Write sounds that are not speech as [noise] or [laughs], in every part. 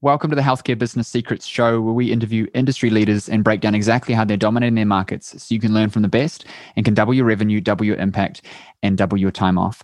Welcome to the Healthcare Business Secrets Show, where we interview industry leaders and break down exactly how they're dominating their markets so you can learn from the best and can double your revenue, double your impact, and double your time off.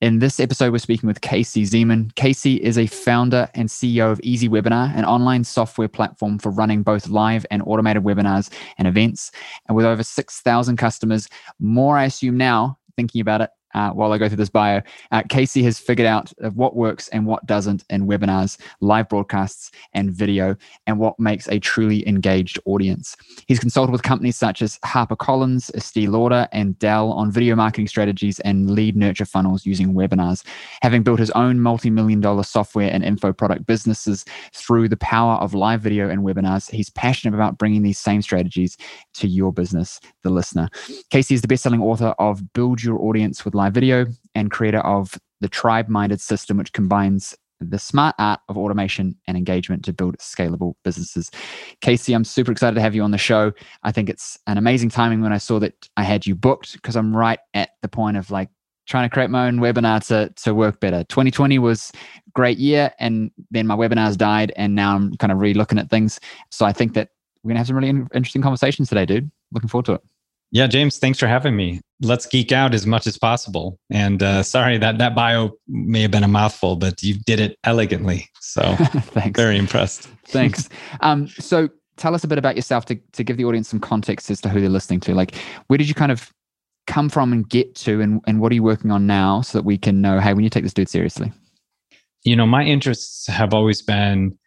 In this episode, we're speaking with Casey Zeman. Casey is a founder and CEO of EasyWebinar, an online software platform for running both live and automated webinars and events. And with over 6,000 customers, more I assume now, thinking about it, uh, while I go through this bio, uh, Casey has figured out what works and what doesn't in webinars, live broadcasts, and video, and what makes a truly engaged audience. He's consulted with companies such as HarperCollins, Estee Lauder, and Dell on video marketing strategies and lead nurture funnels using webinars. Having built his own multi million dollar software and info product businesses through the power of live video and webinars, he's passionate about bringing these same strategies to your business, the listener. Casey is the best selling author of Build Your Audience with Live Video and creator of the Tribe Minded System, which combines the smart art of automation and engagement to build scalable businesses. Casey, I'm super excited to have you on the show. I think it's an amazing timing when I saw that I had you booked because I'm right at the point of like trying to create my own webinar to, to work better. 2020 was great year and then my webinars died and now I'm kind of re-looking at things. So I think that we're gonna have some really interesting conversations today, dude. Looking forward to it. Yeah, James, thanks for having me. Let's geek out as much as possible. And uh, sorry that that bio may have been a mouthful, but you did it elegantly. So [laughs] thanks. Very impressed. thanks. Um, so tell us a bit about yourself to to give the audience some context as to who they're listening to. Like, where did you kind of come from and get to, and and what are you working on now, so that we can know, hey, when you take this dude seriously. You know, my interests have always been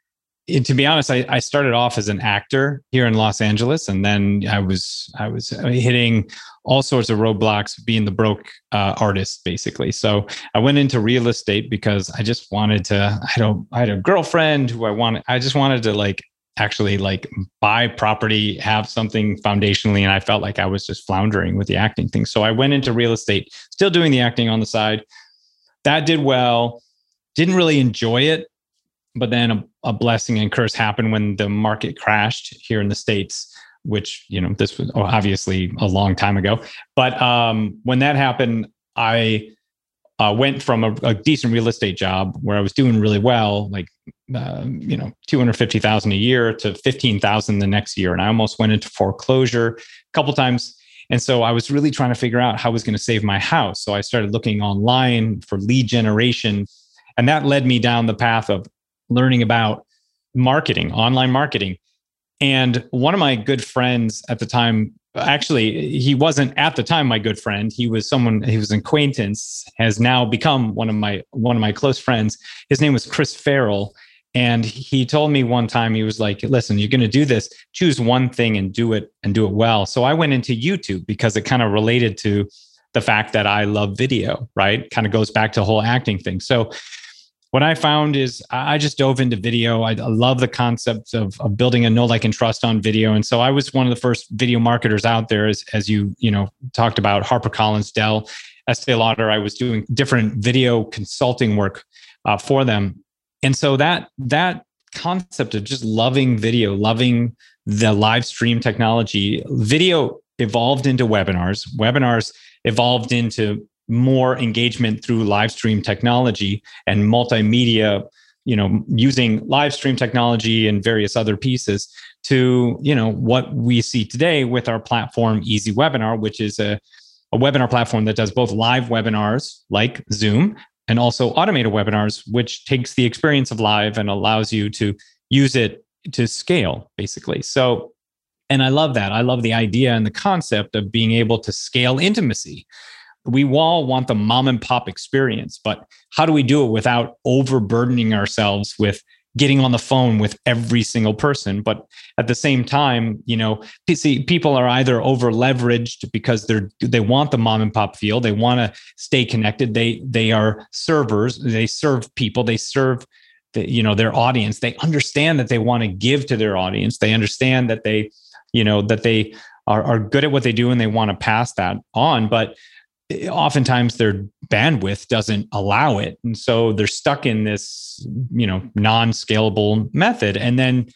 to be honest, I, I, started off as an actor here in Los Angeles, and then I was I was hitting all sorts of roadblocks, being the broke uh, artist, basically. So I went into real estate because I just wanted to. I don't. I had a girlfriend who I wanted. I just wanted to like actually like buy property, have something foundationally, and I felt like I was just floundering with the acting thing. So I went into real estate, still doing the acting on the side. That did well. Didn't really enjoy it but then a, a, blessing and curse happened when the market crashed here in the states which you know this was obviously a long time ago. But um, when that happened i uh, went from a, a, decent real estate job where i was doing really well like uh, you know 250000 a year to 15000 the next year. And i almost went into foreclosure a couple times. And so i was really trying to figure out how i was going to save my house. So i started looking online for lead generation. And that led me down the path of learning about marketing, online marketing. And one of my good friends at the time, actually, he wasn't at the time my good friend. He was someone he was an acquaintance, has now become one of my one of my close friends. His name was Chris Farrell. And he told me one time, he was like, listen, you're going to do this, choose one thing and do it and do it well. So I went into YouTube because it kind of related to the fact that I love video, right? Kind of goes back to the whole acting thing. So what I found is I just dove into video. I love the concept of, of building a know, like, and trust on video. And so I was one of the first video marketers out there, as, as you you know talked about HarperCollins, Dell, Estee Lauder. I was doing different video consulting work uh, for them, and so that that concept of just loving video, loving the live stream technology, video evolved into webinars. Webinars evolved into more engagement through live stream technology and multimedia you know using live stream technology and various other pieces to you know what we see today with our platform easy webinar which is a, a webinar platform that does both live webinars like zoom and also automated webinars which takes the experience of live and allows you to use it to scale basically. So and i love that. I love the idea and the concept of being able to scale intimacy we all want the mom and pop experience, but how do we do it without overburdening ourselves with getting on the phone with every single person? But at the same time, you know, see, people are either over leveraged because they're they want the mom and pop feel, they want to stay connected. They they are servers, they serve people, they serve the, you know their audience. They understand that they want to give to their audience. They understand that they, you know, that they are, are good at what they do and they want to pass that on. But oftentimes their bandwidth doesn't allow it and so they're stuck in this you know non-scalable method and then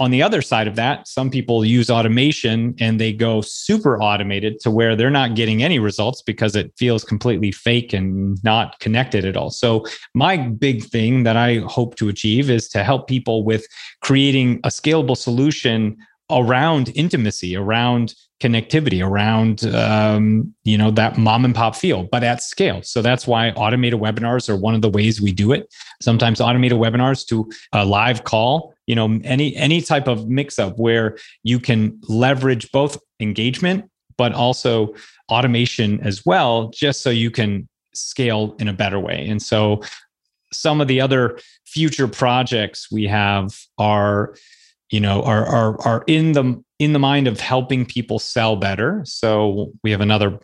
on the other side of that, some people use automation and they go super automated to where they're not getting any results because it feels completely fake and not connected at all. So, my big thing that I hope to achieve is to help people with creating a scalable solution around intimacy, around connectivity, around um, you know that mom and pop feel, but at scale. So that's why automated webinars are one of the ways we do it. Sometimes automated webinars to a live call, you know, any any type of mix up where you can leverage both engagement but also automation as well, just so you can scale in a better way. And so some of the other future projects we have are you know are are are in the in the mind of helping people sell better. So we have another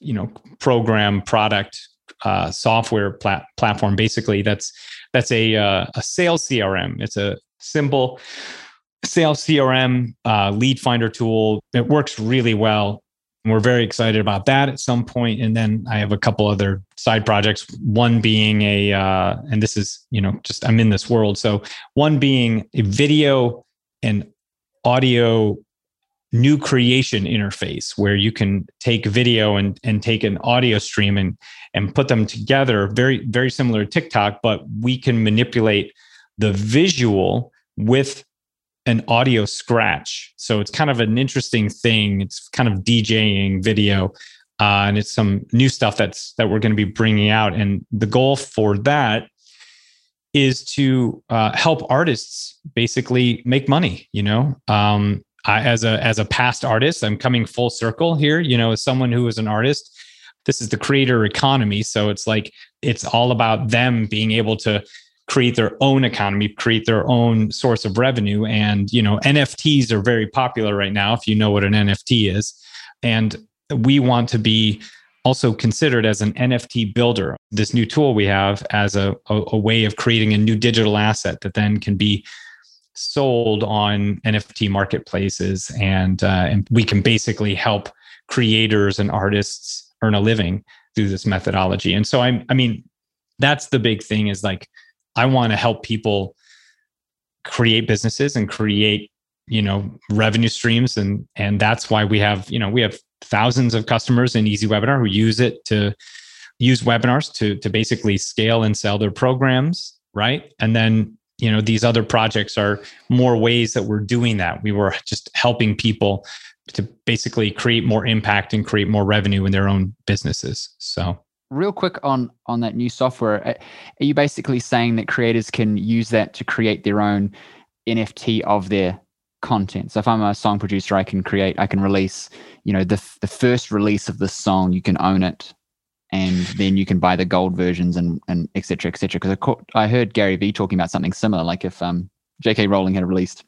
you know program product uh, software plat- platform basically that's that's a uh, a sales crm it's a simple sales crm uh, lead finder tool. It works really well. We're very excited about that at some point. And then i have a couple other side projects one being a uh, and this is you know just i'm in this world. So one being a video an audio new creation interface where you can take video and, and take an audio stream and, and put them together very very similar to tiktok but we can manipulate the visual with an audio scratch. So it's kind of an interesting thing. It's kind of djing video uh, and it's some new stuff that's that we're going to be bringing out. And the goal for that is to uh, help artists basically make money. You know, um, I, as a as a past artist, I'm coming full circle here. You know, as someone who is an artist, this is the creator economy. So it's like it's all about them being able to create their own economy, create their own source of revenue. And you know, NFTs are very popular right now. If you know what an NFT is, and we want to be also considered as an NFT builder. This new tool we have as a, a, a, way of creating a new digital asset that then can be sold on NFT marketplaces, and uh, and we can basically help creators and artists earn a living through this methodology. And so I'm, I mean, that's the big thing is like I want to help people create businesses and create you know revenue streams and and that's why we have you know we have thousands of customers in EasyWebinar who use it to use webinars to to basically scale and sell their programs, right? And then you know these other projects are more ways that we're doing that. We were just helping people to basically create more impact and create more revenue in their own businesses. So real quick on on that new software are you basically saying that creators can use that to create their own nft of their content. So if I'm a song producer, I can create, I can release, you know, the the first release of the song, you can own it, and then you can buy the gold versions and and etc. etc. Because I, I heard Gary Vee talking about something similar. Like if um, J.K. Rowling had released,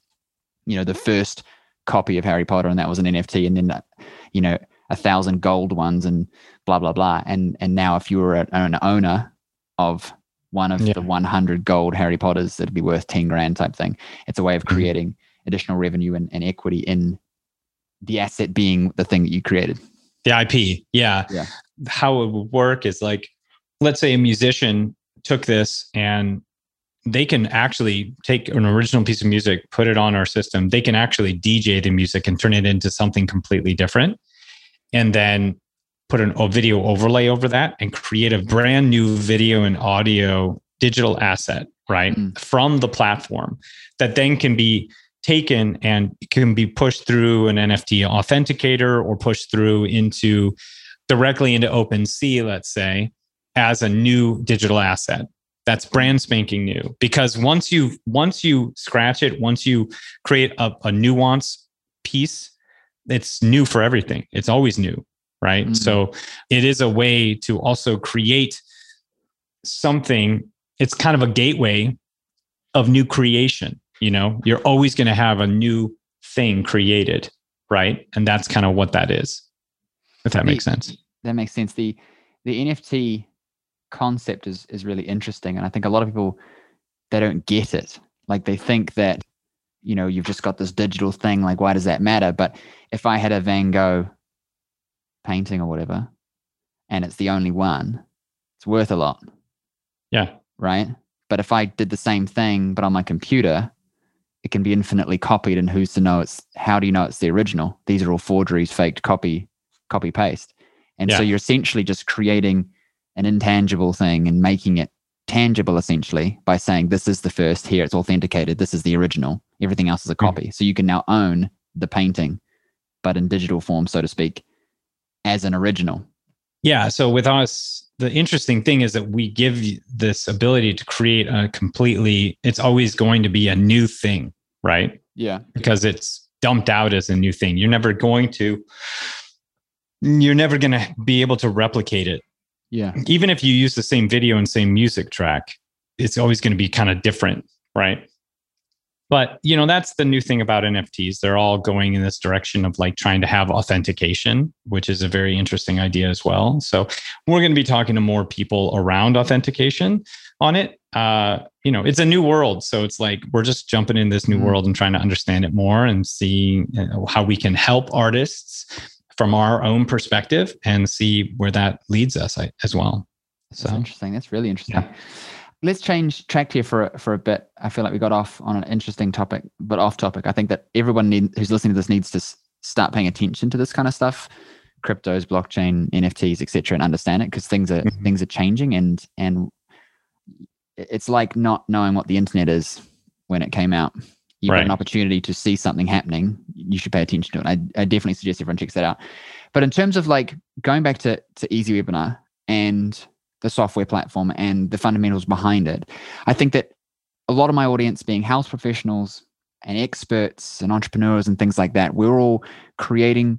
you know, the first copy of Harry Potter, and that was an NFT, and then you know a thousand gold ones, and blah blah blah. And and now if you were an owner of one of yeah. the 100 gold Harry Potters, it'd be worth 10 grand type thing. It's a way of mm-hmm. creating additional revenue and, and equity in the asset being the thing that you created. The IP. Yeah. Yeah. How it would work is like, let's say a musician took this and they can actually take an original piece of music, put it on our system. They can actually DJ the music and turn it into something completely different. And then put an, a video overlay over that and create a brand new video and audio digital asset, right? Mm. From the platform that then can be taken and can be pushed through an NFT authenticator or pushed through into directly into OpenSea, let's say, as a new digital asset. That's brand spanking new because once you once you scratch it, once you create a, a nuance piece, it's new for everything. It's always new, right? Mm-hmm. So it is a way to also create something. It's kind of a gateway of new creation you know you're always going to have a new thing created right? And that's kind of what that is if that the, makes sense. That makes sense. The the nft concept is is really interesting and i think a lot of people they don't get it. Like they think that you know you've just got this digital thing like why does that matter? But if i had a van gogh painting or whatever and it's the only one it's worth a lot. Yeah. Right? But if i did the same thing but on my computer it can be infinitely copied and who's to know it's how do you know it's the original these are all forgeries faked copy copy paste and yeah. so you're essentially just creating an intangible thing and making it tangible essentially by saying this is the first here it's authenticated this is the original everything else is a hmm. copy mm-hmm. so you can now own the painting but in digital form so to speak as an original yeah so with us the interesting thing is that we give this ability to create a completely it's always going to be a new thing right? Yeah. Because it's dumped out as a new thing. You're never going to you're never going to be able to replicate it. Yeah. Even if you use the same video and same music track it's always going to be kind of different right but you know that's the new thing about nfts they're all going in this direction of like trying to have authentication which is a very interesting idea as well. So we're going to be talking to more people around authentication on it. Uh you know it's a new world. So it's like we're just jumping in this new mm-hmm. world and trying to understand it more and see you know, how we can help artists from our own perspective and see where that leads us as well. So that's interesting. That's really interesting. Yeah let's change track here for for a bit. I feel like we got off on an interesting topic, but off topic. I think that everyone need, who's listening to this needs to s- start paying attention to this kind of stuff, cryptos, blockchain, NFTs, etc., and understand it because things are mm-hmm. things are changing, and and it's like not knowing what the internet is when it came out. You've right. got an opportunity to see something happening. You should pay attention to it. I, I definitely suggest everyone checks that out. But in terms of like going back to to EasyWebinar and the software platform and the fundamentals behind it. I think that a lot of my audience being health professionals and experts and entrepreneurs and things like that, we're all creating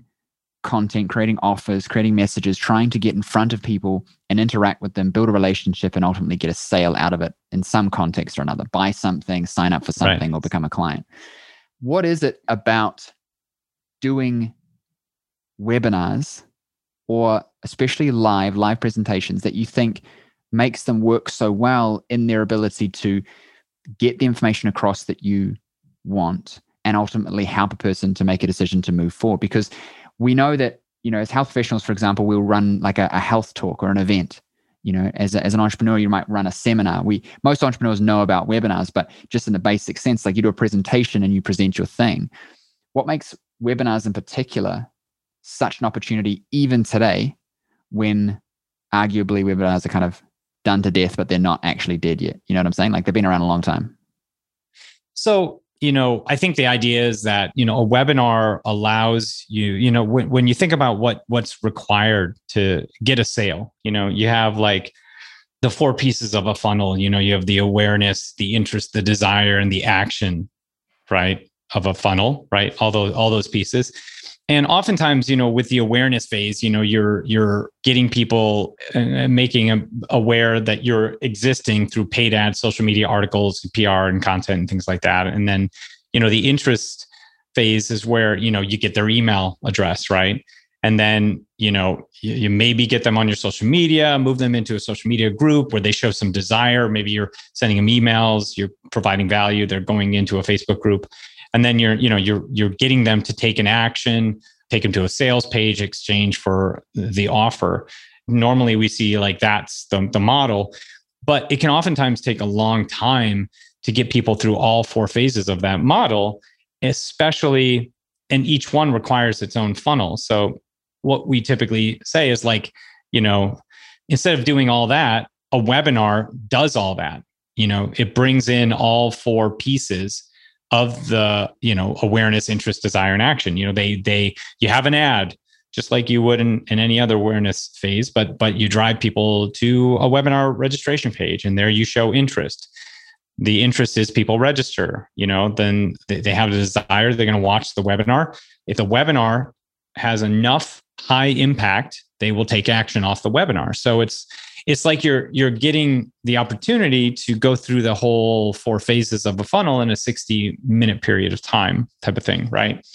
content, creating offers, creating messages, trying to get in front of people and interact with them, build a relationship, and ultimately get a sale out of it in some context or another. Buy something, sign up for something, right. or become a client. What is it about doing webinars or especially live, live presentations that you think makes them work so well in their ability to get the information across that you want and ultimately help a person to make a decision to move forward? Because we know that, you know, as health professionals, for example, we'll run like a, a health talk or an event. You know as, a, as an entrepreneur you might run a seminar. We most entrepreneurs know about webinars but just in the basic sense like you do a presentation and you present your thing. What makes webinars in particular such an opportunity even today when arguably webinars are kind of done to death, but they're not actually dead yet. You know what I'm saying? Like they've been around a long time. So, you know, I think the idea is that, you know, a webinar allows you, you know, when, when you think about what what's required to get a sale, you know, you have like the four pieces of a funnel, you know, you have the awareness, the interest, the desire, and the action, right? Of a funnel, right? All those all those pieces and oftentimes you know with the awareness phase you know you're you're getting people uh, making them aware that you're existing through paid ads social media articles pr and content and things like that. And then you know the interest phase is where you know you get their email address right? And then you know you, you, maybe get them on your social media move them into a social media group where they show some desire. Maybe you're sending them emails you're providing value they're going into a facebook group and then you're you know you're you're getting them to take an action take them to a sales page exchange for the offer. Normally we see like that's the, the model but it can oftentimes take a long time to get people through all four phases of that model especially and each one requires its own funnel. So what we typically say is like you know instead of doing all that a webinar does all that. You know it brings in all four pieces of the you know awareness interest desire and action. You know they they you have an ad just like you would in, in any other awareness phase but but you drive people to a webinar registration page and there you show interest. The interest is people register you know then they, they have a desire they're going to watch the webinar. If the webinar has enough high impact they will take action off the webinar. So it's it's like you're you're getting the opportunity to go through the whole four phases of a funnel in a 60 minute period of time type of thing right?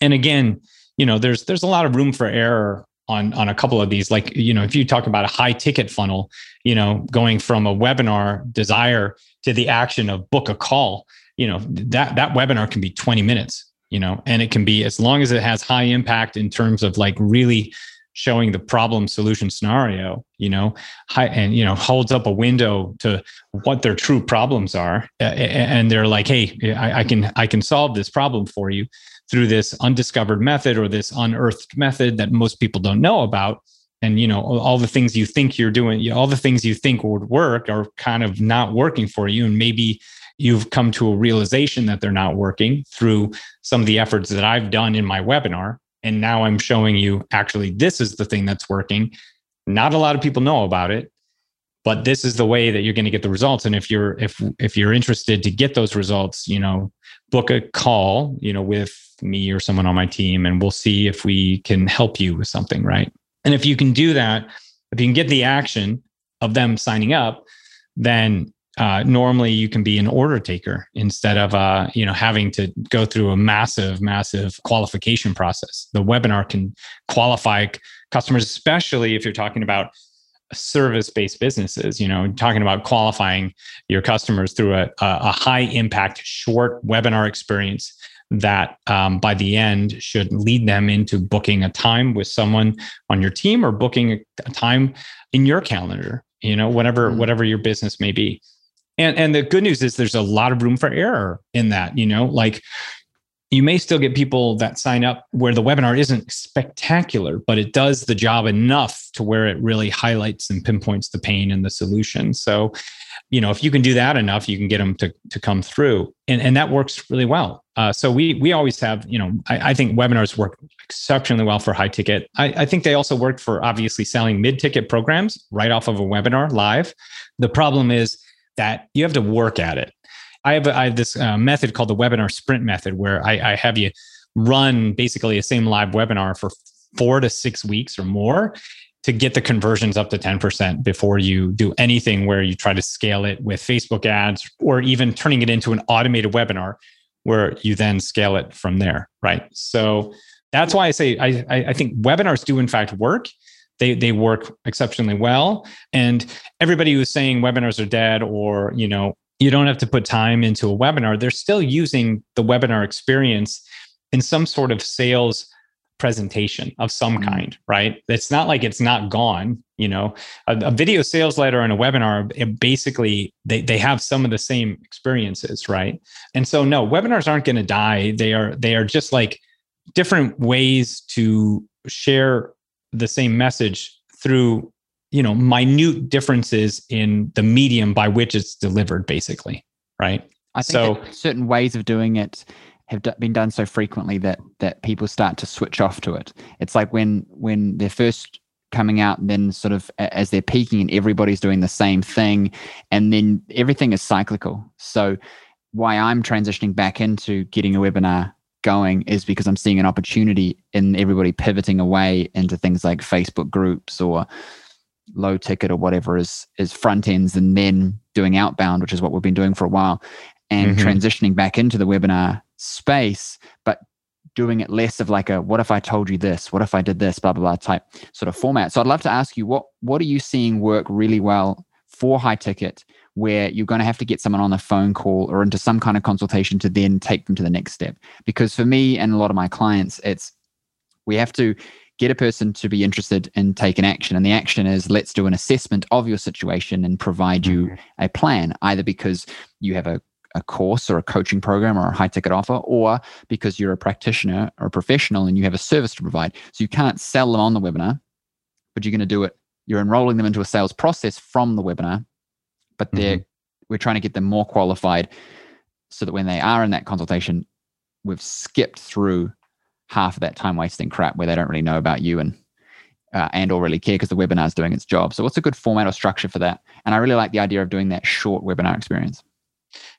And again you know there's there's a lot of room for error on on a couple of these. Like you know if you talk about a high ticket funnel you know going from a webinar desire to the action of book a call you know that that webinar can be 20 minutes you know and it can be as long as it has high impact in terms of like really showing the problem solution scenario you know and you know holds up a window to what their true problems are and they're like hey I, can i can solve this problem for you through this undiscovered method or this unearthed method that most people don't know about. And you know all the things you think you're doing all the things you think would work are kind of not working for you and maybe you've come to a realization that they're not working through some of the efforts that I've done in my webinar and now I'm showing you actually this is the thing that's working. Not a lot of people know about it but this is the way that you're going to get the results. And if you're if if you're interested to get those results you know book a call you know with me or someone on my team and we'll see if we can help you with something right? And if you can do that if you can get the action of them signing up then uh, normally you can be an order taker instead of uh, you know having to go through a massive massive qualification process the webinar can qualify customers especially if you're talking about service based businesses you know talking about qualifying your customers through a, a high impact short webinar experience that um, by the end should lead them into booking a time with someone on your team or booking a, time in your calendar you know whatever mm-hmm. whatever your business may be and and the good news is there's a lot of room for error in that you know like you may still get people that sign up where the webinar isn't spectacular, but it does the job enough to where it really highlights and pinpoints the pain and the solution. So, you know, if you can do that enough, you can get them to, to come through. And, and that works really well. Uh, so we we always have, you know, I, I, think webinars work exceptionally well for high ticket. I, I think they also work for obviously selling mid-ticket programs right off of a webinar live. The problem is that you have to work at it. I have, I have this uh, method called the webinar sprint method where I, I have you run basically the same live webinar for four to six weeks or more to get the conversions up to 10% before you do anything where you try to scale it with Facebook ads or even turning it into an automated webinar where you then scale it from there. Right. So that's why I say I, I think webinars do in fact work. They, they work exceptionally well. And everybody who's saying webinars are dead or, you know, you don't have to put time into a webinar. They're still using the webinar experience in some sort of sales presentation of some mm-hmm. kind, right? It's not like it's not gone. You know, a, a video sales letter and a webinar, basically they, they have some of the same experiences, right? And so no, webinars aren't going to die. They are they are just like different ways to share the same message through you know minute differences in the medium by which it's delivered basically right? I think so certain ways of doing it have been done so frequently that that people start to switch off to it. It's like when when they're first coming out and then sort of as they're peaking and everybody's doing the same thing and then everything is cyclical. So why i'm transitioning back into getting a webinar going is because i'm seeing an opportunity in everybody pivoting away into things like facebook groups or low ticket or whatever is is front ends and then doing outbound which is what we've been doing for a while and mm-hmm. transitioning back into the webinar space but doing it less of like a what if i told you this? What if i did this? blah blah blah type sort of format. So i'd love to ask you what what are you seeing work really well for high ticket where you're going to have to get someone on a phone call or into some kind of consultation to then take them to the next step because for me and a lot of my clients it's we have to get a person to be interested in taking action. And the action is let's do an assessment of your situation and provide you mm-hmm. a plan, either because you have a, a course or a coaching program or a high ticket offer, or because you're a practitioner or a professional and you have a service to provide. So you can't sell them on the webinar, but you're going to do it. You're enrolling them into a sales process from the webinar, but they're mm-hmm. we're trying to get them more qualified so that when they are in that consultation, we've skipped through half of that time wasting crap where they don't really know about you and uh, and or really care because the webinar is doing its job. So what's a good format or structure for that? And I really like the idea of doing that short webinar experience.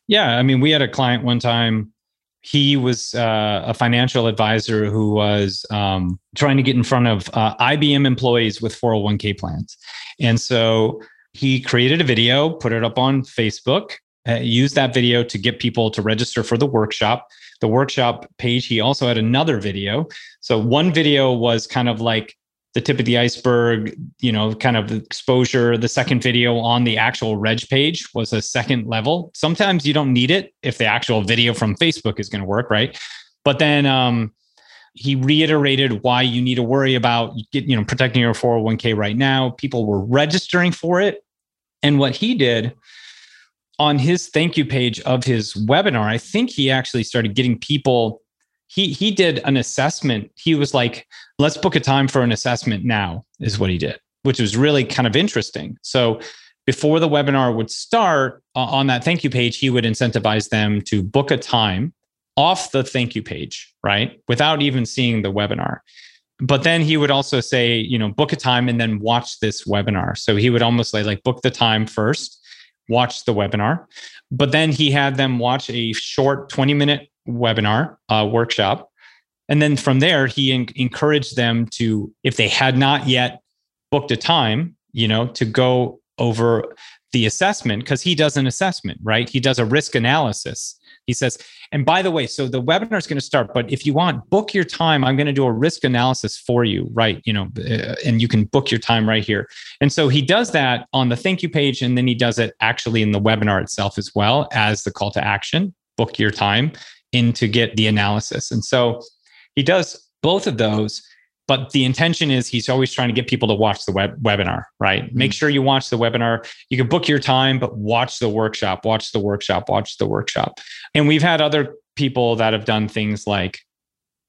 Yeah, I mean, we had a client one time. He was uh, a financial advisor who was um, trying to get in front of uh, IBM employees with 401k plans, and so he created a video, put it up on Facebook, uh, used that video to get people to register for the workshop the workshop page, he also had another video. So one video was kind of like the tip of the iceberg, you know, kind of exposure. The second video on the actual reg page was a second level. Sometimes you don't need it if the actual video from Facebook is going to work, right? But then um, he reiterated why you need to worry about you know protecting your 401k right now. People were registering for it. And what he did on his thank you page of his webinar, I think he actually started getting people he he did an assessment. He was like, "Let's book a time for an assessment now." Is what he did, which was really kind of interesting. So before the webinar would start uh, on that thank you page, he would incentivize them to book a time off the thank you page, right? Without even seeing the webinar. But then he would also say, you know, book a time and then watch this webinar. So he would almost say, like, book the time first, watch the webinar. But then he had them watch a short 20 minute webinar uh, workshop. And then from there, he en- encouraged them to, if they had not yet booked a time, you know, to go over the assessment because he does an assessment, right? He does a risk analysis. He says, and by the way, so the webinar is going to start, but if you want, book your time. I'm going to do a risk analysis for you, right? You know, uh, and you can book your time right here. And so he does that on the thank you page, and then he does it actually in the webinar itself as well as the call to action. Book your time in to get the analysis. And so he does both of those but the intention is he's always trying to get people to watch the web webinar right? Mm-hmm. make sure you watch the webinar. You can book your time but watch the workshop watch the workshop watch the workshop. And we've had other people that have done things like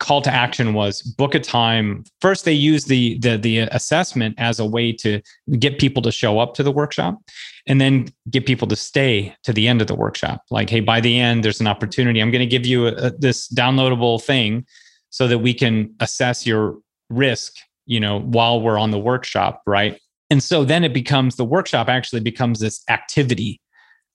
call to action was book a time. First they use the the the assessment as a way to get people to show up to the workshop and then get people to stay to the end of the workshop. Like hey by the end there's an opportunity. I'm going to give you a, a, this downloadable thing so that we can assess your risk, you know, while we're on the workshop, right? And so then it becomes the workshop actually becomes this activity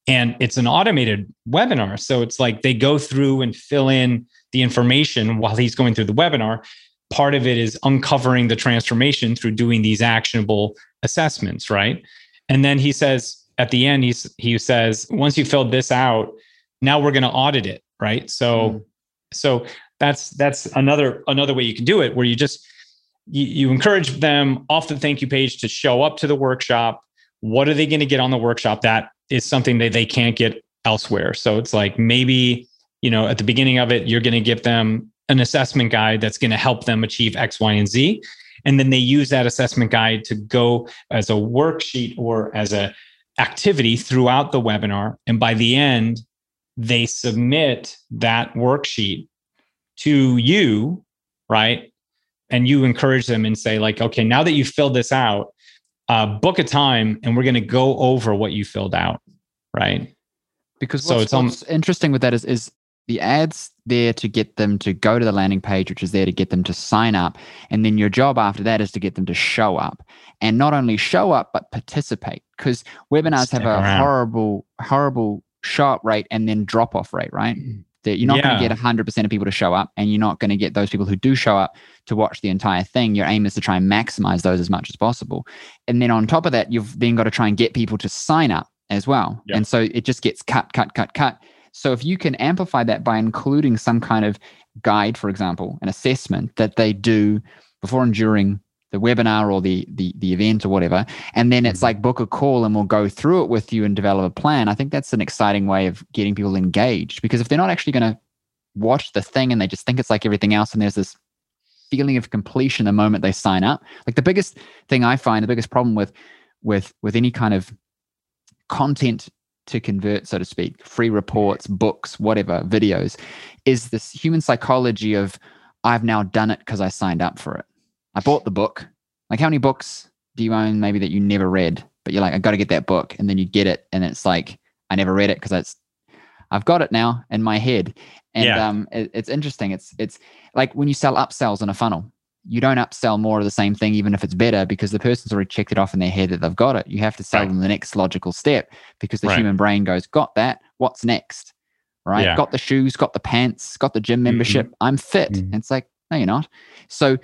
and it's an automated webinar. So it's like they go through and fill in the information while he's going through the webinar. Part of it is uncovering the transformation through doing these actionable assessments, right? And then he says at the end, he's he says, once you filled this out, now we're going to audit it, right? So, mm. so that's that's another another way you can do it, where you just you, you encourage them off the thank you page to show up to the workshop. What are they going to get on the workshop? That is something that they can't get elsewhere. So it's like maybe, you know, at the beginning of it, you're going to give them an assessment guide that's going to help them achieve X, Y, and Z. And then they use that assessment guide to go as a worksheet or as a activity throughout the webinar. And by the end, they submit that worksheet to you, right? And you encourage them and say like okay now that you've filled this out uh, book a time and we're going to go over what you filled out right? Because so it's what's interesting with that is is the ads there to get them to go to the landing page which is there to get them to sign up. And then your job after that is to get them to show up. And not only show up but participate. Because webinars Stick have a around. horrible horrible show up rate and then drop off rate right? Mm that you're not yeah. going to get 100% of people to show up and you're not going to get those people who do show up to watch the entire thing. Your aim is to try and maximize those as much as possible. And then on top of that you've then got to try and get people to sign up as well. And so it just gets cut cut cut cut. So if you can amplify that by including some kind of guide for example an assessment that they do before and during the webinar or the, the the event or whatever. And then it's mm-hmm. like book a call and we'll go through it with you and develop a plan. I think that's an exciting way of getting people engaged because if they're not actually going to watch the thing and they just think it's like everything else and there's this feeling of completion the moment they sign up like the biggest thing i find the biggest problem with with with any kind of content to convert so to speak free reports books whatever videos is this human psychology of i've now done it because i signed up for it I bought the book. Like, how many books do you own maybe that you never read, but you're like, I got to get that book, and then you get it, and it's like, I never read it because I've got it now in my head, and yeah. um, it, it's interesting. It's it's like when you sell upsells in a funnel, you don't upsell more of the same thing, even if it's better, because the person's already checked it off in their head that they've got it. You have to sell right. them the next logical step because the right. human brain goes, got that. What's next? Right? Yeah. Got the shoes, got the pants, got the gym membership. Mm-hmm. I'm fit. Mm-hmm. it's like, no, you're not. So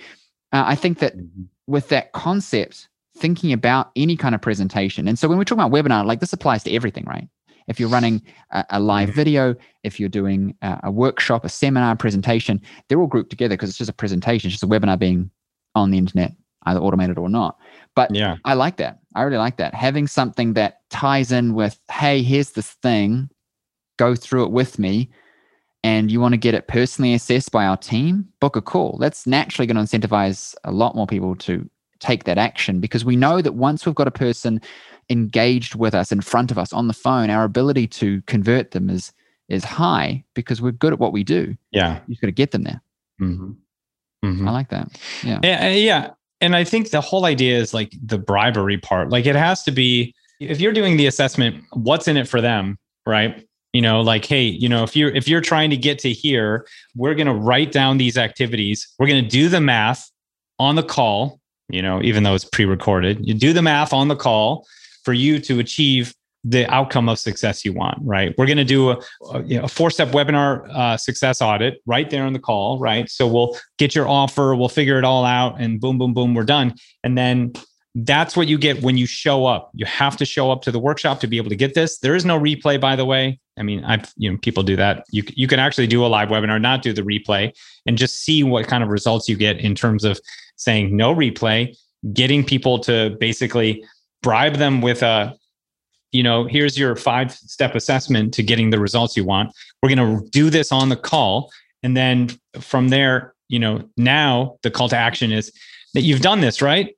uh, I think that mm-hmm. with that concept, thinking about any kind of presentation, and so when we talk about webinar, like this applies to everything, right? If you're running a, a live mm-hmm. video, if you're doing a, a, workshop, a seminar, presentation, they're all grouped together because it's just a presentation, it's just a webinar being on the internet, either automated or not. But yeah, I like that. I really like that. Having something that ties in with, hey, here's this thing, go through it with me and you want to get it personally assessed by our team, book a call. That's naturally going to incentivize a lot more people to take that action because we know that once we've got a person engaged with us in front of us on the phone, our ability to convert them is is high because we're good at what we do. Yeah, you've got to get them there. Mm-hmm. Mm-hmm. I like that. Yeah. yeah, yeah, and I think the whole idea is like the bribery part. Like it has to be if you're doing the assessment, what's in it for them, right? You know like hey you know if you're if you're trying to get to here we're going to write down these activities. We're going to do the math on the call you know even though it's pre-recorded. You do the math on the call for you to achieve the outcome of success you want right? We're going to do a, a, you know, a four-step webinar uh, success audit right there on the call right? So we'll get your offer we'll figure it all out and boom boom boom we're done. And then that's what you get when you show up. You have to show up to the workshop to be able to get this. There is no replay, by the way. I mean, I've you know people do that. You you can actually do a live webinar, not do the replay, and just see what kind of results you get in terms of saying no replay, getting people to basically bribe them with a, you know, here's your five step assessment to getting the results you want. We're going to do this on the call, and then from there, you know, now the call to action is that you've done this right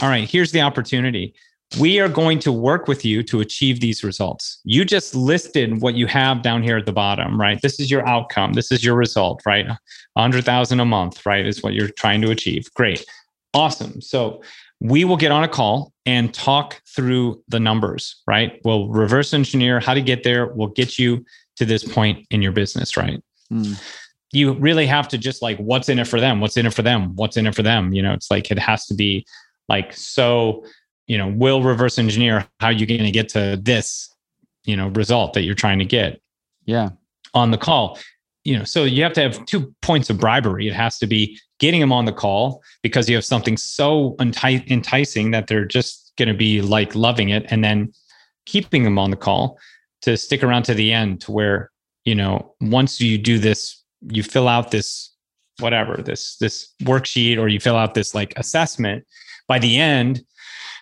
all right, here's the opportunity. We are going to work with you to achieve these results. You just listed what you have down here at the bottom, right? This is your outcome. This is your result, right? 100,000 a month, right? Is what you're trying to achieve. Great. Awesome. So we will get on a call and talk through the numbers, right? We'll reverse engineer how to get there. We'll get you to this point in your business, right? Mm. You really have to just like, what's in it for them? What's in it for them? What's in it for them? You know, it's like it has to be like so you know will reverse engineer how you're going to get to this you know result that you're trying to get yeah. on the call. You know so you have to have two points of bribery. It has to be getting them on the call because you have something so enticing that they're just going to be like loving it and then keeping them on the call to stick around to the end to where you know once you do this you fill out this whatever this this worksheet or you fill out this like assessment by the end,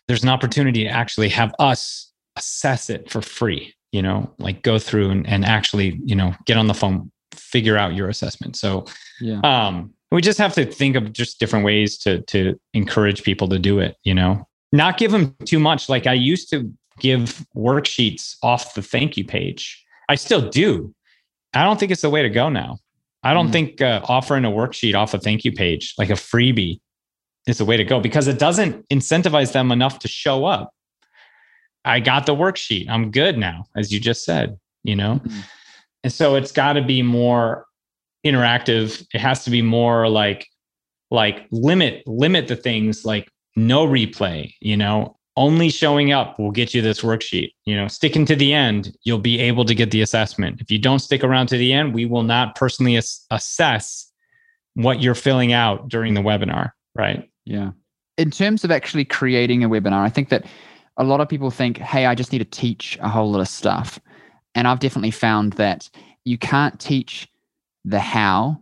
there's an opportunity to actually have us assess it for free, you know, like go through and, and actually, you know, get on the phone, figure out your assessment. So, yeah. um, we just have to think of just different ways to to encourage people to do it, you know. Not give them too much. Like I used to give worksheets off the thank you page. I still do. I don't think it's the way to go now. I don't mm. think uh, offering a worksheet off a thank you page, like a freebie, is the way to go because it doesn't incentivize them enough to show up. I got the worksheet. I'm good now, as you just said, you know? Mm-hmm. And so it's got to be more interactive. It has to be more like, like limit, limit the things like no replay, you know, only showing up will get you this worksheet. You know, sticking to the end, you'll be able to get the assessment. If you don't stick around to the end, we will not personally ass- assess what you're filling out during the webinar, right? Yeah. In terms of actually creating a webinar, I think that a lot of people think, hey, I just need to teach a whole lot of stuff. And I've definitely found that you can't teach the how.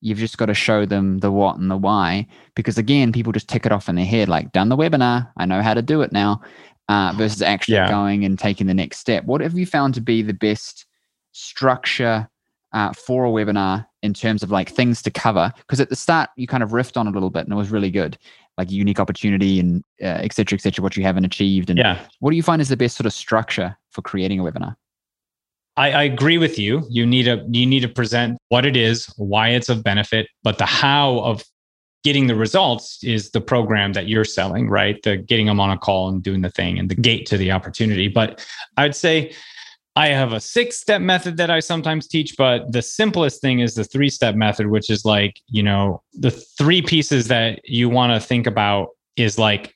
You've just got to show them the what and the why. Because again, people just tick it off in their head, like, done the webinar, I know how to do it now, uh, [sighs] versus actually yeah. going and taking the next step. What have you found to be the best structure uh, for a webinar in terms of like things to cover because at the start you kind of riffed on a little bit and it was really good. Like unique opportunity and uh, et cetera et cetera what you haven't achieved and yeah. what do you find is the best sort of structure for creating a webinar? I, I agree with you. You need to you need to present what it is why it's of benefit but the how of getting the results is the program that you're selling right? The getting them on a call and doing the thing and the gate to the opportunity. But i'd say I have a six step method that I sometimes teach, but the simplest thing is the three step method, which is like, you know, the three pieces that you want to think about is like,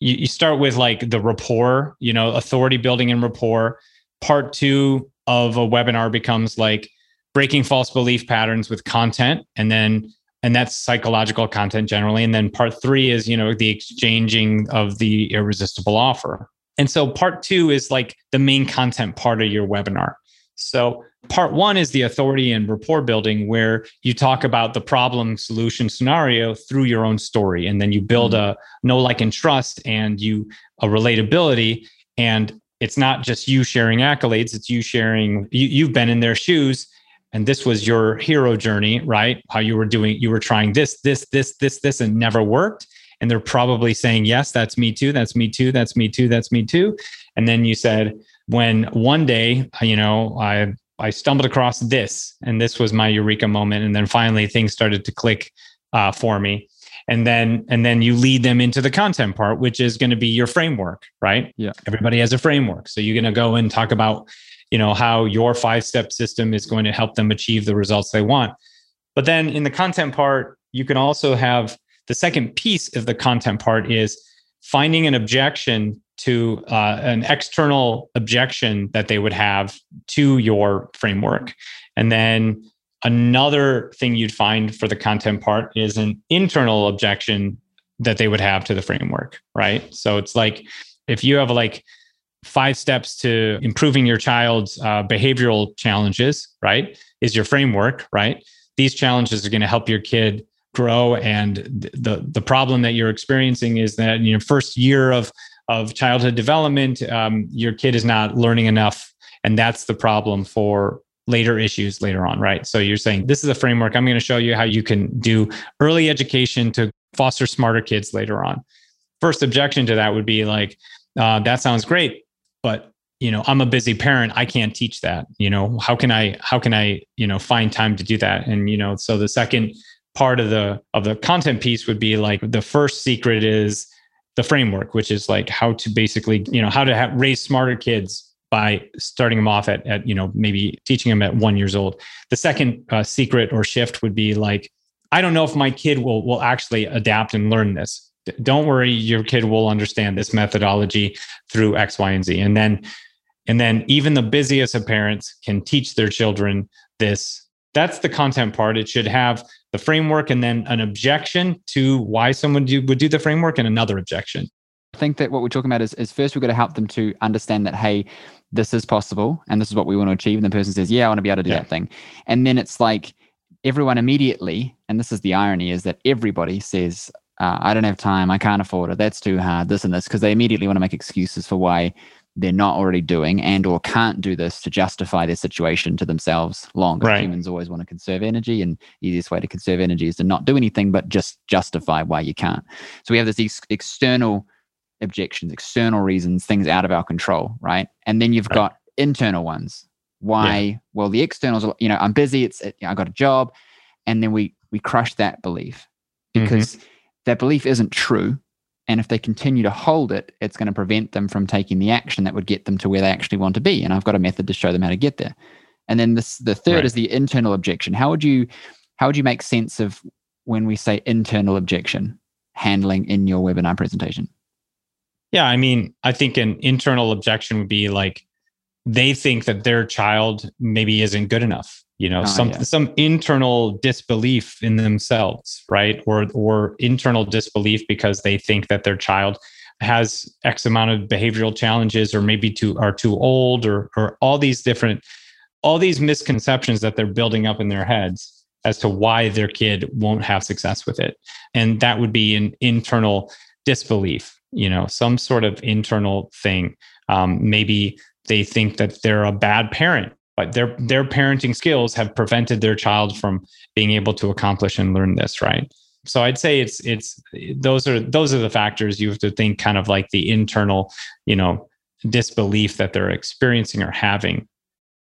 you, you start with like the rapport, you know, authority building and rapport. Part two of a webinar becomes like breaking false belief patterns with content. And then, and that's psychological content generally. And then part three is, you know, the exchanging of the irresistible offer. And so part two is like the main content part of your webinar. So part one is the authority and rapport building, where you talk about the problem solution scenario through your own story. And then you build mm-hmm. a know, like, and trust and you a relatability. And it's not just you sharing accolades, it's you sharing, you, you've been in their shoes and this was your hero journey, right? How you were doing, you were trying this, this, this, this, this, and never worked. And they're probably saying, yes, that's me too. That's me too. That's me too. That's me too. And then you said, when one day, you know, I I stumbled across this, and this was my eureka moment. And then finally, things started to click uh, for me. And then and then you lead them into the content part, which is going to be your framework, right? Yeah. Everybody has a framework, so you're going to go and talk about, you know, how your five step system is going to help them achieve the results they want. But then in the content part, you can also have the second piece of the content part is finding an objection to uh, an external objection that they would have to your framework. And then another thing you'd find for the content part is an internal objection that they would have to the framework, right? So it's like if you have like five steps to improving your child's uh, behavioral challenges, right? Is your framework, right? These challenges are going to help your kid grow and the the problem that you're experiencing is that in your first year of of childhood development, um, your kid is not learning enough. And that's the problem for later issues later on, right? So you're saying this is a framework. I'm going to show you how you can do early education to foster smarter kids later on. First objection to that would be like, uh, that sounds great, but you know i'm a busy parent i can't teach that you know how can i how can i you know find time to do that and you know so the second part of the of the content piece would be like the first secret is the framework, which is like how to basically, you know, how to have, raise smarter kids by starting them off at, at, you know, maybe teaching them at one years old. The second uh, secret or shift would be like, I don't know if my kid will will actually adapt and learn this. Don't worry, your kid will understand this methodology through X, Y, and Z. And then, and then even the busiest of parents can teach their children this. That's the content part. It should have the framework and then an objection to why someone do, would do the framework and another objection. I think that what we're talking about is, is first we've got to help them to understand that, hey, this is possible and this is what we want to achieve. And the person says, yeah, I want to be able to do yeah. that thing. And then it's like everyone immediately, and this is the irony, is that everybody says, uh, I don't have time, I can't afford it, that's too hard, this and this, because they immediately want to make excuses for why they're not already doing and or can't do this to justify their situation to themselves longer. Right. Humans always want to conserve energy and easiest way to conserve energy is to not do anything but just justify why you can't. So we have this ex- external objections, external reasons, things out of our control, right? And then you've right. got internal ones. Why? Yeah. Well, the externals, are, you know, I'm busy. It's it, I got a job, and then we we crush that belief because mm-hmm. that belief isn't true and if they continue to hold it, it's going to prevent them from taking the action that would get them to where they actually want to be. And I've got a method to show them how to get there. And then this, the third right. is the internal objection. How would you how would you make sense of when we say internal objection handling in your webinar presentation? Yeah, I mean, I think an internal objection would be like they think that their child maybe isn't good enough you know oh, some yeah. some internal disbelief in themselves right? Or or internal disbelief because they think that their child has x amount of behavioral challenges or maybe too are too old or or all these different all these misconceptions that they're building up in their heads as to why their kid won't have success with it. And that would be an internal disbelief you know some sort of internal thing. Um, maybe they think that they're a bad parent but their their parenting skills have prevented their child from being able to accomplish and learn this right? So i'd say it's it's those are those are the factors you have to think kind of like the internal you know disbelief that they're experiencing or having.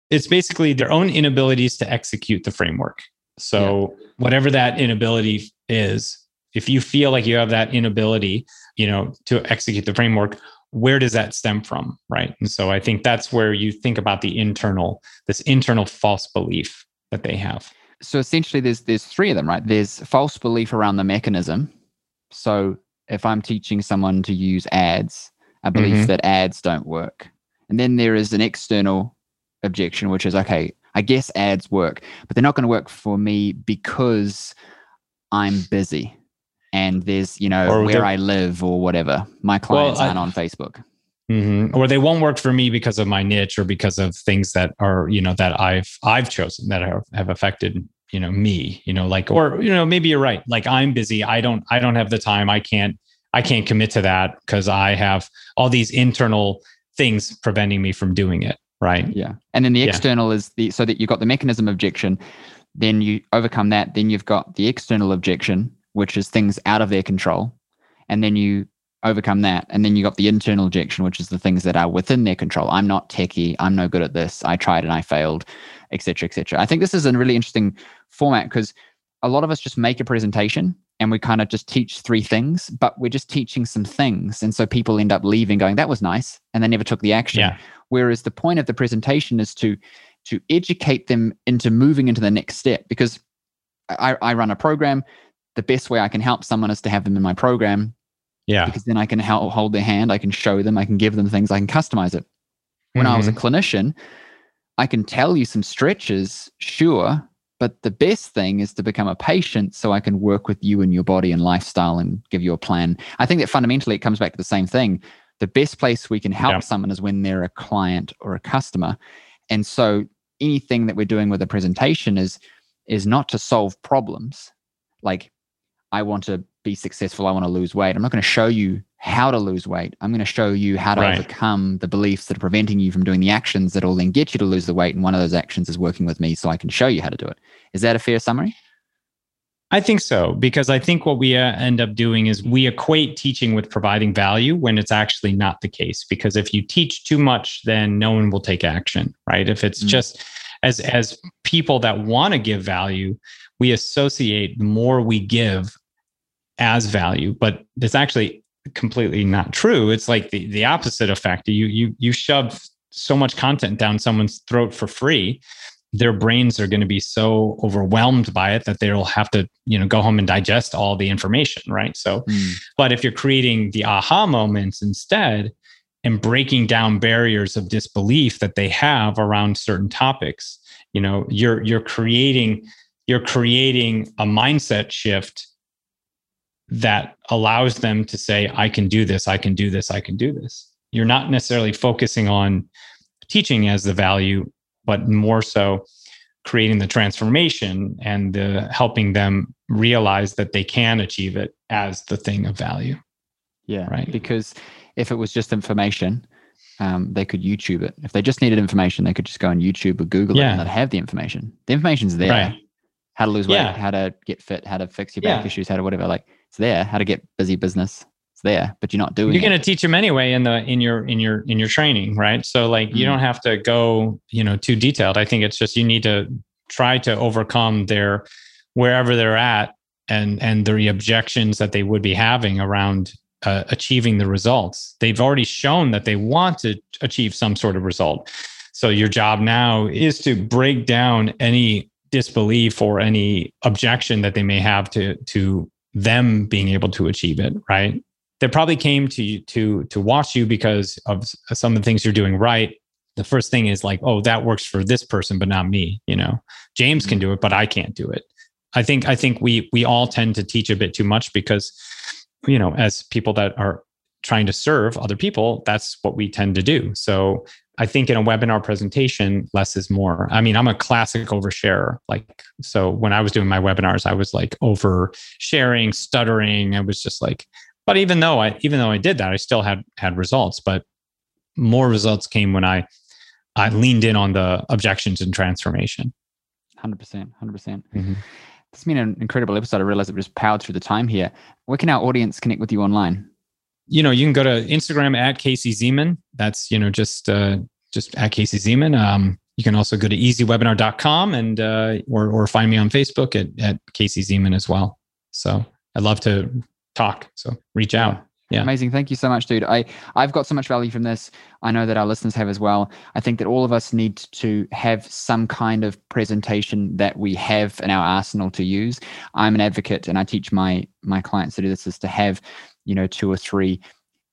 It's basically their own inabilities to execute the framework. So yeah. whatever that inability is if you feel like you have that inability you know to execute the framework where does that stem from right? And so i think that's where you think about the internal this internal false belief that they have. So essentially there's there's three of them right? There's false belief around the mechanism. So if i'm teaching someone to use ads a belief mm-hmm. that ads don't work. And then there is an external objection which is okay i guess ads work but they're not going to work for me because i'm busy and there's you know where I live or whatever. My clients well, aren't on Facebook. Mm-hmm. Or they won't work for me because of my niche or because of things that are you know that I've I've chosen that have, have affected you know me. You know like or you know maybe you're right. Like I'm busy. I don't I don't have the time. I can't I can't commit to that because I have all these internal things preventing me from doing it. right? Yeah. And then the Yeah. external is the so that you've got the mechanism objection, then you overcome that, then you've got the external objection, which is things out of their control. And then you overcome that. And then you got the internal objection, which is the things that are within their control. I'm not techie, I'm no good at this, I tried and I failed, etc. etc. I think this is a really interesting format because a lot of us just make a presentation and we kind of just teach three things, but we're just teaching some things. And so people end up leaving going, that was nice. And they never took the action. Yeah. Whereas the point of the presentation is to to educate them into moving into the next step. Because I, I run a program. The best way I can help someone is to have them in my program Yeah. because then I can help hold their hand, I can show them, I can give them things, I can customize it. When I was a Mhm. clinician, I can tell you some stretches, sure, but the best thing is to become a patient so I can work with you and your body and lifestyle and give you a plan. I think that fundamentally it comes back to the same thing. The best place we can help Yeah. someone is when they're a client or a customer. And so anything that we're doing with a presentation is is not to solve problems. Like I want to be successful, I want to lose weight. I'm not going to show you how to lose weight. I'm going to show you how to Right. overcome the beliefs that are preventing you from doing the actions that will then get you to lose the weight. And one of those actions is working with me so I can show you how to do it. Is that a fair summary? I think so because I think what we uh, end up doing is we equate teaching with providing value when it's actually not the case. Because if you teach too much, then no one will take action, right? If it's Mm. just as as people that want to give value, we associate the more we give as value, but it's actually completely not true. It's like the the opposite effect. You you you shove so much content down someone's throat for free their brains are going to be so overwhelmed by it that they'll have to you know go home and digest all the information right so hmm. but if you're creating the aha moments instead and breaking down barriers of disbelief that they have around certain topics you know you're you're creating you're creating a mindset shift that allows them to say i can do this i can do this i can do this you're not necessarily focusing on teaching as the value but more so creating the transformation and the helping them realize that they can achieve it as the thing of value. Yeah. Right. Because if it was just information, um, they could YouTube it. If they just needed information, they could just go on YouTube or Google it and they'd have the information. The information's there. Right. How to lose weight, Yeah. how to get fit, how to fix your back Yeah. issues, how to whatever. Like it's there. How to get busy business. It's there, but you're not doing You're going to teach them anyway in the in your in your in your training, right? So like you Mm. don't have to go, you know, too detailed. I think it's just you need to try to overcome their wherever they're at and and the objections that they would be having around uh, achieving the results. They've already shown that they want to achieve some sort of result. So your job now is to break down any disbelief or any objection that they may have to to them being able to achieve it, right? They probably came to you to to watch you because of some of the things you're doing right. The first thing is like, oh, that works for this person, but not me. You know, James can mm-hmm. do it, but I can't do it. I think I think we we all tend to teach a bit too much because, you know, as people that are trying to serve other people, that's what we tend to do. So I think in a webinar presentation, less is more. I mean, I'm a classic oversharer. Like, so when I was doing my webinars, I was like oversharing, stuttering. I was just like, but even though I even though I did that, I still had had results. But more results came when I I leaned in on the objections and transformation. 100%. 100%. percent Mhm. It's been an incredible episode. I realized we just powered through the time here. Where can our audience connect with you online? You know, you can go to Instagram at Casey Zeman. That's, you know, just uh, just at Casey Zeman. Um, you can also go to easywebinar.com and uh, or or find me on Facebook at, at Casey Zeman as well. So I'd love to talk. So reach out. Yeah. Amazing. Thank you so much, dude. I, I've got so much value from this. I know that our listeners have as well. I think that all of us need to have some kind of presentation that we have in our arsenal to use. I'm an advocate and I teach my my clients to do this is to have, you know, two or three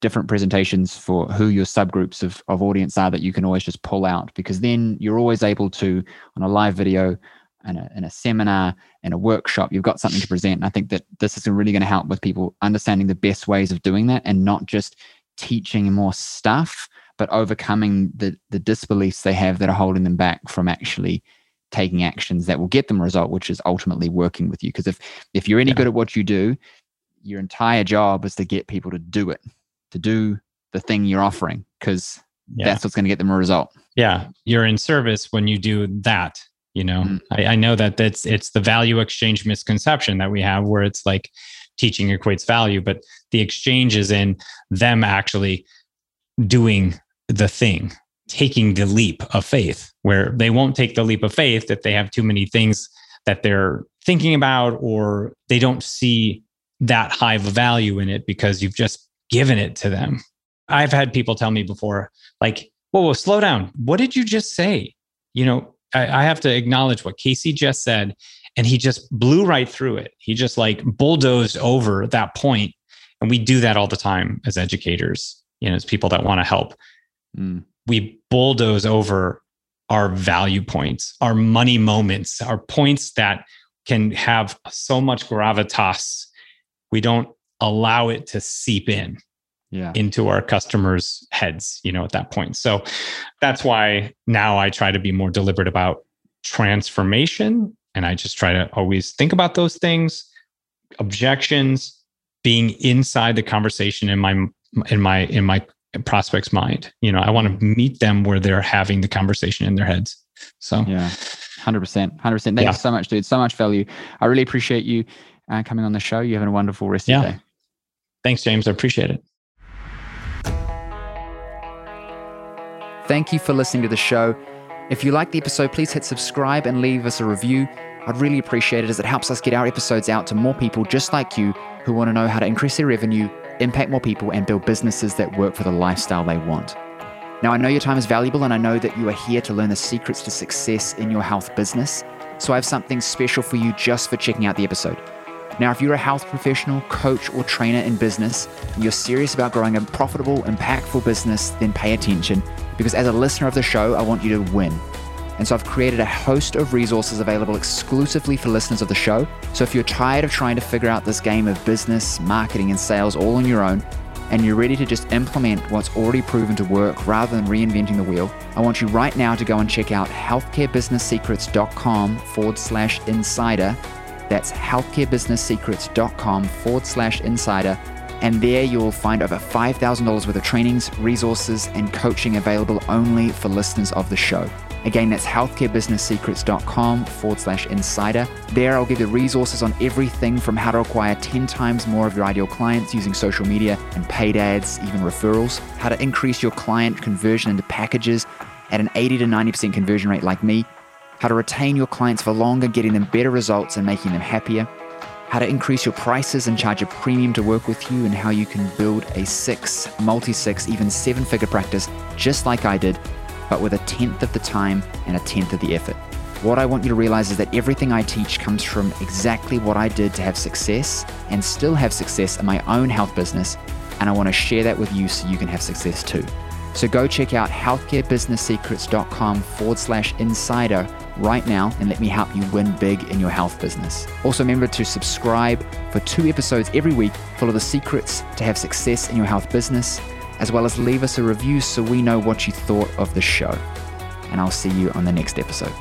different presentations for who your subgroups of, of audience are that you can always just pull out because then you're always able to on a live video and a, in a seminar and a workshop you've got something to present and i think that this is really going to help with people understanding the best ways of doing that and not just teaching more stuff but overcoming the the disbeliefs they have that are holding them back from actually taking actions that will get them a result which is ultimately working with you because if if you're any Yeah. good at what you do your entire job is to get people to do it to do the thing you're offering because Yeah. that's what's going to get them a result yeah, you're in service when you do that. You know, mm. I, I know that that's it's the value exchange misconception that we have where it's like teaching equates value, but the exchange is in them actually doing the thing, taking the leap of faith, where they won't take the leap of faith if they have too many things that they're thinking about or they don't see that high of a value in it because you've just given it to them. I've had people tell me before, like, whoa, whoa, slow down. What did you just say? You know, I, I have to acknowledge what Casey just said. And he just blew right through it. He just like bulldozed over that point. And we do that all the time as educators, you know, as people that want to help. Mm. We bulldoze over our value points, our money moments, our points that can have so much gravitas. We don't allow it to seep in yeah. into our customers' heads, you know, at that point. So that's why now I try to be more deliberate about transformation. And I just try to always think about those things, objections, being inside the conversation in my in my in my prospect's mind. You know, I want to meet them where they're having the conversation in their heads. So yeah, hundred percent, hundred percent. Thank yeah. you so much, dude. So much value. I really appreciate you uh, coming on the show. You having a wonderful rest yeah. of your day. Thanks, James. I appreciate it. Thank you for listening to the show. If you like the episode, please hit subscribe and leave us a review. I'd really appreciate it as it helps us get our episodes out to more people just like you who want to know how to increase their revenue, impact more people, and build businesses that work for the lifestyle they want. Now, I know your time is valuable and I know that you are here to learn the secrets to success in your health business. So I have something special for you just for checking out the episode. Now, if you're a health professional, coach, or trainer in business, and you're serious about growing a profitable, impactful business, then pay attention because as a listener of the show, I want you to win. And so I've created a host of resources available exclusively for listeners of the show. So if you're tired of trying to figure out this game of business, marketing, and sales all on your own, and you're ready to just implement what's already proven to work rather than reinventing the wheel, I want you right now to go and check out healthcarebusinesssecrets.com forward slash insider. That's healthcarebusinesssecrets.com forward slash insider and there you'll find over $5,000 worth of trainings, resources, and coaching available only for listeners of the show. Again, that's healthcarebusinesssecrets.com forward slash insider. There, I'll give you resources on everything from how to acquire 10 times more of your ideal clients using social media and paid ads, even referrals, how to increase your client conversion into packages at an 80 to 90% conversion rate like me, how to retain your clients for longer, getting them better results and making them happier how to increase your prices and charge a premium to work with you, and how you can build a six, multi six, even seven figure practice just like I did, but with a tenth of the time and a tenth of the effort. What I want you to realize is that everything I teach comes from exactly what I did to have success and still have success in my own health business, and I want to share that with you so you can have success too. So go check out healthcarebusinesssecrets.com forward slash insider right now and let me help you win big in your health business. Also, remember to subscribe for two episodes every week full of the secrets to have success in your health business, as well as leave us a review so we know what you thought of the show. And I'll see you on the next episode.